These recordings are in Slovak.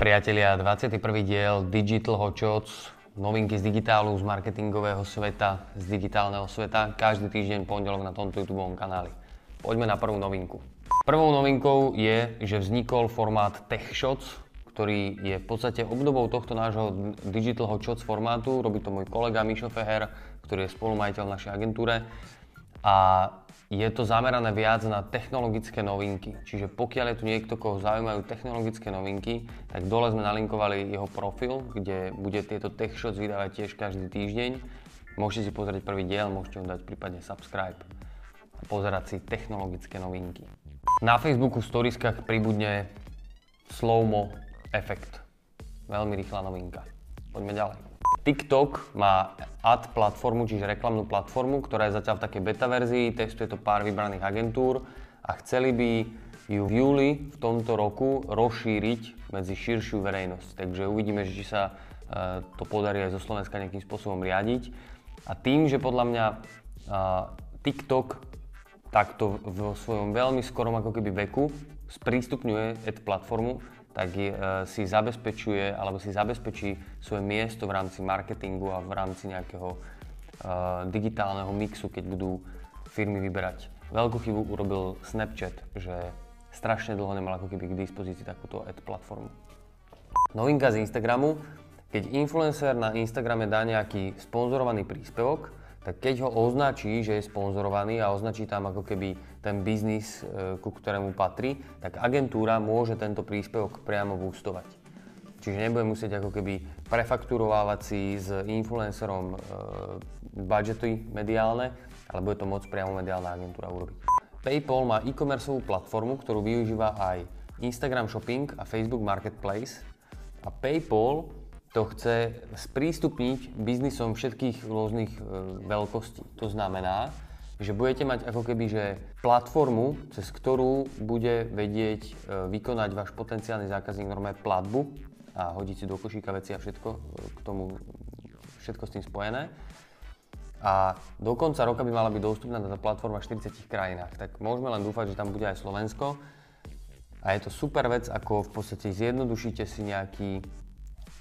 Priatelia, 21. diel Digital Hotshots, novinky z digitálu, z marketingového sveta, z digitálneho sveta, každý týždeň pondelok na tomto YouTube kanáli. Poďme na prvú novinku. Prvou novinkou je, že vznikol formát TechShots, ktorý je v podstate obdobou tohto nášho Digital Hotshots formátu. Robí to môj kolega Mišo Feher, ktorý je spolumajiteľ v našej agentúre. A je to zamerané viac na technologické novinky. Čiže pokiaľ je tu niekto, koho zaujímajú technologické novinky, tak dole sme nalinkovali jeho profil, kde bude tieto tech shots vydávať tiež každý týždeň. Môžete si pozrieť prvý diel, môžete mu dať prípadne subscribe a pozerať si technologické novinky. Na Facebooku v storieskách pribudne slowmo efekt. Veľmi rýchla novinka. Poďme ďalej. TikTok má ad platformu, čiže reklamnú platformu, ktorá je zatiaľ v takej beta verzii, testuje to pár vybraných agentúr a chceli by ju v júli v tomto roku rozšíriť medzi širšiu verejnosť. Takže uvidíme, či sa e, to podarí aj zo Slovenska nejakým spôsobom riadiť. A tým, že podľa mňa e, TikTok takto vo svojom veľmi skorom ako keby veku sprístupňuje ad platformu, tak je, si zabezpečuje alebo si zabezpečí svoje miesto v rámci marketingu a v rámci nejakého uh, digitálneho mixu, keď budú firmy vyberať. Veľkú chybu urobil Snapchat, že strašne dlho nemal ako keby k dispozícii takúto ad platformu. Novinka z Instagramu, keď influencer na Instagrame dá nejaký sponzorovaný príspevok, tak keď ho označí, že je sponzorovaný a označí tam ako keby ten biznis, e, ku ktorému patrí, tak agentúra môže tento príspevok priamo boostovať. Čiže nebude musieť ako keby prefakturovávať si s influencerom e, budžety mediálne, ale bude to môcť priamo mediálna agentúra urobiť. PayPal má e-commerceovú platformu, ktorú využíva aj Instagram Shopping a Facebook Marketplace. A PayPal to chce sprístupniť biznisom všetkých rôznych e, veľkostí. To znamená, že budete mať ako keby že platformu, cez ktorú bude vedieť e, vykonať váš potenciálny zákazník normálne platbu a hodiť si do košíka veci a všetko e, k tomu, všetko s tým spojené. A do konca roka by mala byť dostupná táto platforma v 40 krajinách. Tak môžeme len dúfať, že tam bude aj Slovensko. A je to super vec, ako v podstate zjednodušíte si nejaký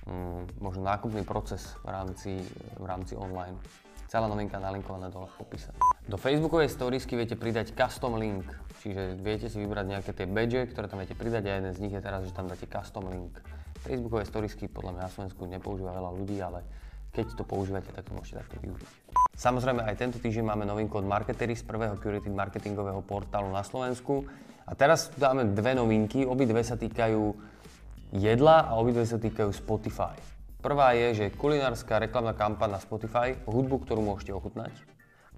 Mm, možno nákupný proces v rámci, v rámci online. Celá novinka nalinkovaná dole v popise. Do Facebookovej storiesky viete pridať custom link, čiže viete si vybrať nejaké tie badge, ktoré tam viete pridať a jeden z nich je teraz, že tam dáte custom link. Facebookové storiesky podľa mňa na Slovensku nepoužíva veľa ľudí, ale keď to používate, tak to môžete takto využiť. Samozrejme aj tento týždeň máme novinku od Marketery z prvého curated marketingového portálu na Slovensku. A teraz dáme dve novinky, obidve sa týkajú jedla a obidve sa týkajú Spotify. Prvá je, že kulinárska reklamná kampaň na Spotify, hudbu, ktorú môžete ochutnať.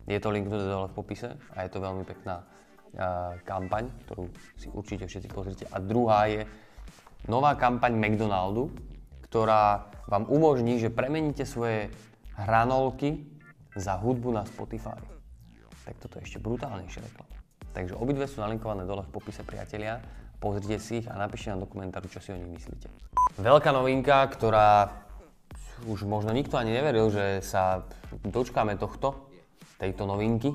Je to link dole v popise a je to veľmi pekná uh, kampaň, ktorú si určite všetci pozrite. A druhá je nová kampaň McDonaldu, ktorá vám umožní, že premeníte svoje hranolky za hudbu na Spotify. Tak toto je ešte brutálnejšia reklama. Takže obidve sú nalinkované dole v popise priatelia pozrite si ich a napíšte nám do komentáru, čo si o nich myslíte. Veľká novinka, ktorá už možno nikto ani neveril, že sa dočkáme tohto, tejto novinky,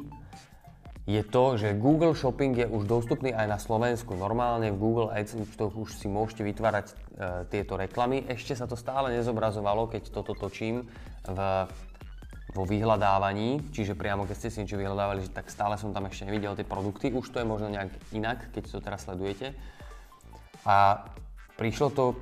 je to, že Google Shopping je už dostupný aj na Slovensku. Normálne v Google Ads už, si môžete vytvárať e, tieto reklamy. Ešte sa to stále nezobrazovalo, keď toto točím v, vo vyhľadávaní, čiže priamo keď ste si niečo vyhľadávali, tak stále som tam ešte nevidel tie produkty. Už to je možno nejak inak, keď to teraz sledujete. A prišlo to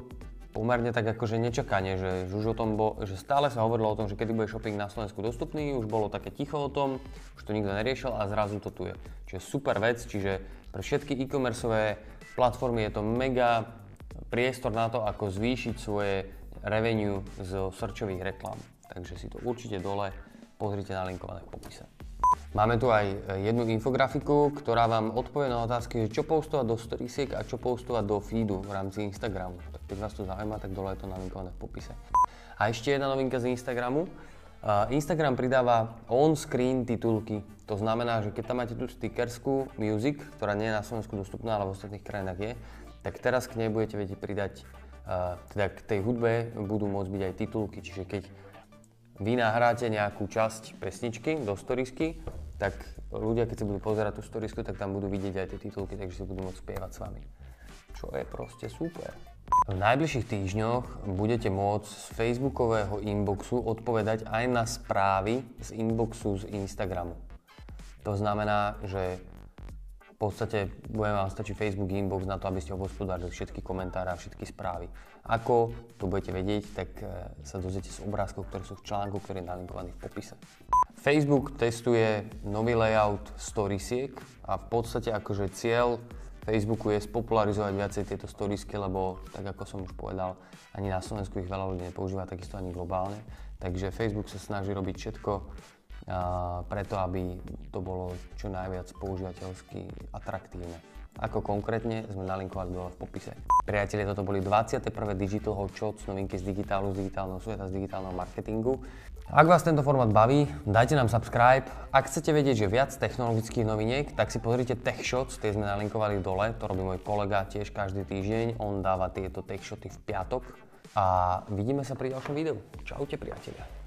pomerne tak akože nečakanie, že, už o tom bo, že stále sa hovorilo o tom, že kedy bude shopping na Slovensku dostupný, už bolo také ticho o tom, už to nikto neriešil a zrazu to tu je. Čiže super vec, čiže pre všetky e-commerceové platformy je to mega priestor na to, ako zvýšiť svoje revenue z searchových reklám. Takže si to určite dole pozrite na linkované v popise. Máme tu aj jednu infografiku, ktorá vám odpovie na otázky, čo postovať do storiesiek a čo postovať do feedu v rámci Instagramu. Keď vás to zaujíma, tak dole je to nalinkované v popise. A ešte jedna novinka z Instagramu. Instagram pridáva on-screen titulky. To znamená, že keď tam máte tú stickerskú music, ktorá nie je na Slovensku dostupná, ale v ostatných krajinách je, tak teraz k nej budete vedieť pridať, teda k tej hudbe budú môcť byť aj titulky. Čiže keď vy nahráte nejakú časť pesničky do storiesky, tak ľudia, keď si budú pozerať tú storiesku, tak tam budú vidieť aj tie titulky, takže si budú môcť spievať s vami. Čo je proste super. V najbližších týždňoch budete môcť z facebookového inboxu odpovedať aj na správy z inboxu z Instagramu. To znamená, že v podstate bude vám stačiť Facebook inbox na to, aby ste obospodárili všetky komentáre a všetky správy. Ako to budete vedieť, tak e, sa dozviete z obrázkov, ktoré sú v článku, ktorý je nalinkovaný v popise. Facebook testuje nový layout storiesiek a v podstate akože cieľ Facebooku je spopularizovať viacej tieto storiesky, lebo tak ako som už povedal, ani na Slovensku ich veľa ľudí nepoužíva, takisto ani globálne. Takže Facebook sa snaží robiť všetko a, preto, aby to bolo čo najviac používateľsky atraktívne. Ako konkrétne sme nalinkovali dole v popise. Priatelia, toto boli 21. Digital Hot Shots, novinky z digitálu, z digitálneho sveta, z digitálneho marketingu. Ak vás tento formát baví, dajte nám subscribe. Ak chcete vedieť, že viac technologických noviniek, tak si pozrite Tech Shots, tie sme nalinkovali dole, to robí môj kolega tiež každý týždeň, on dáva tieto Tech Shoty v piatok. A vidíme sa pri ďalšom videu. Čaute priatelia.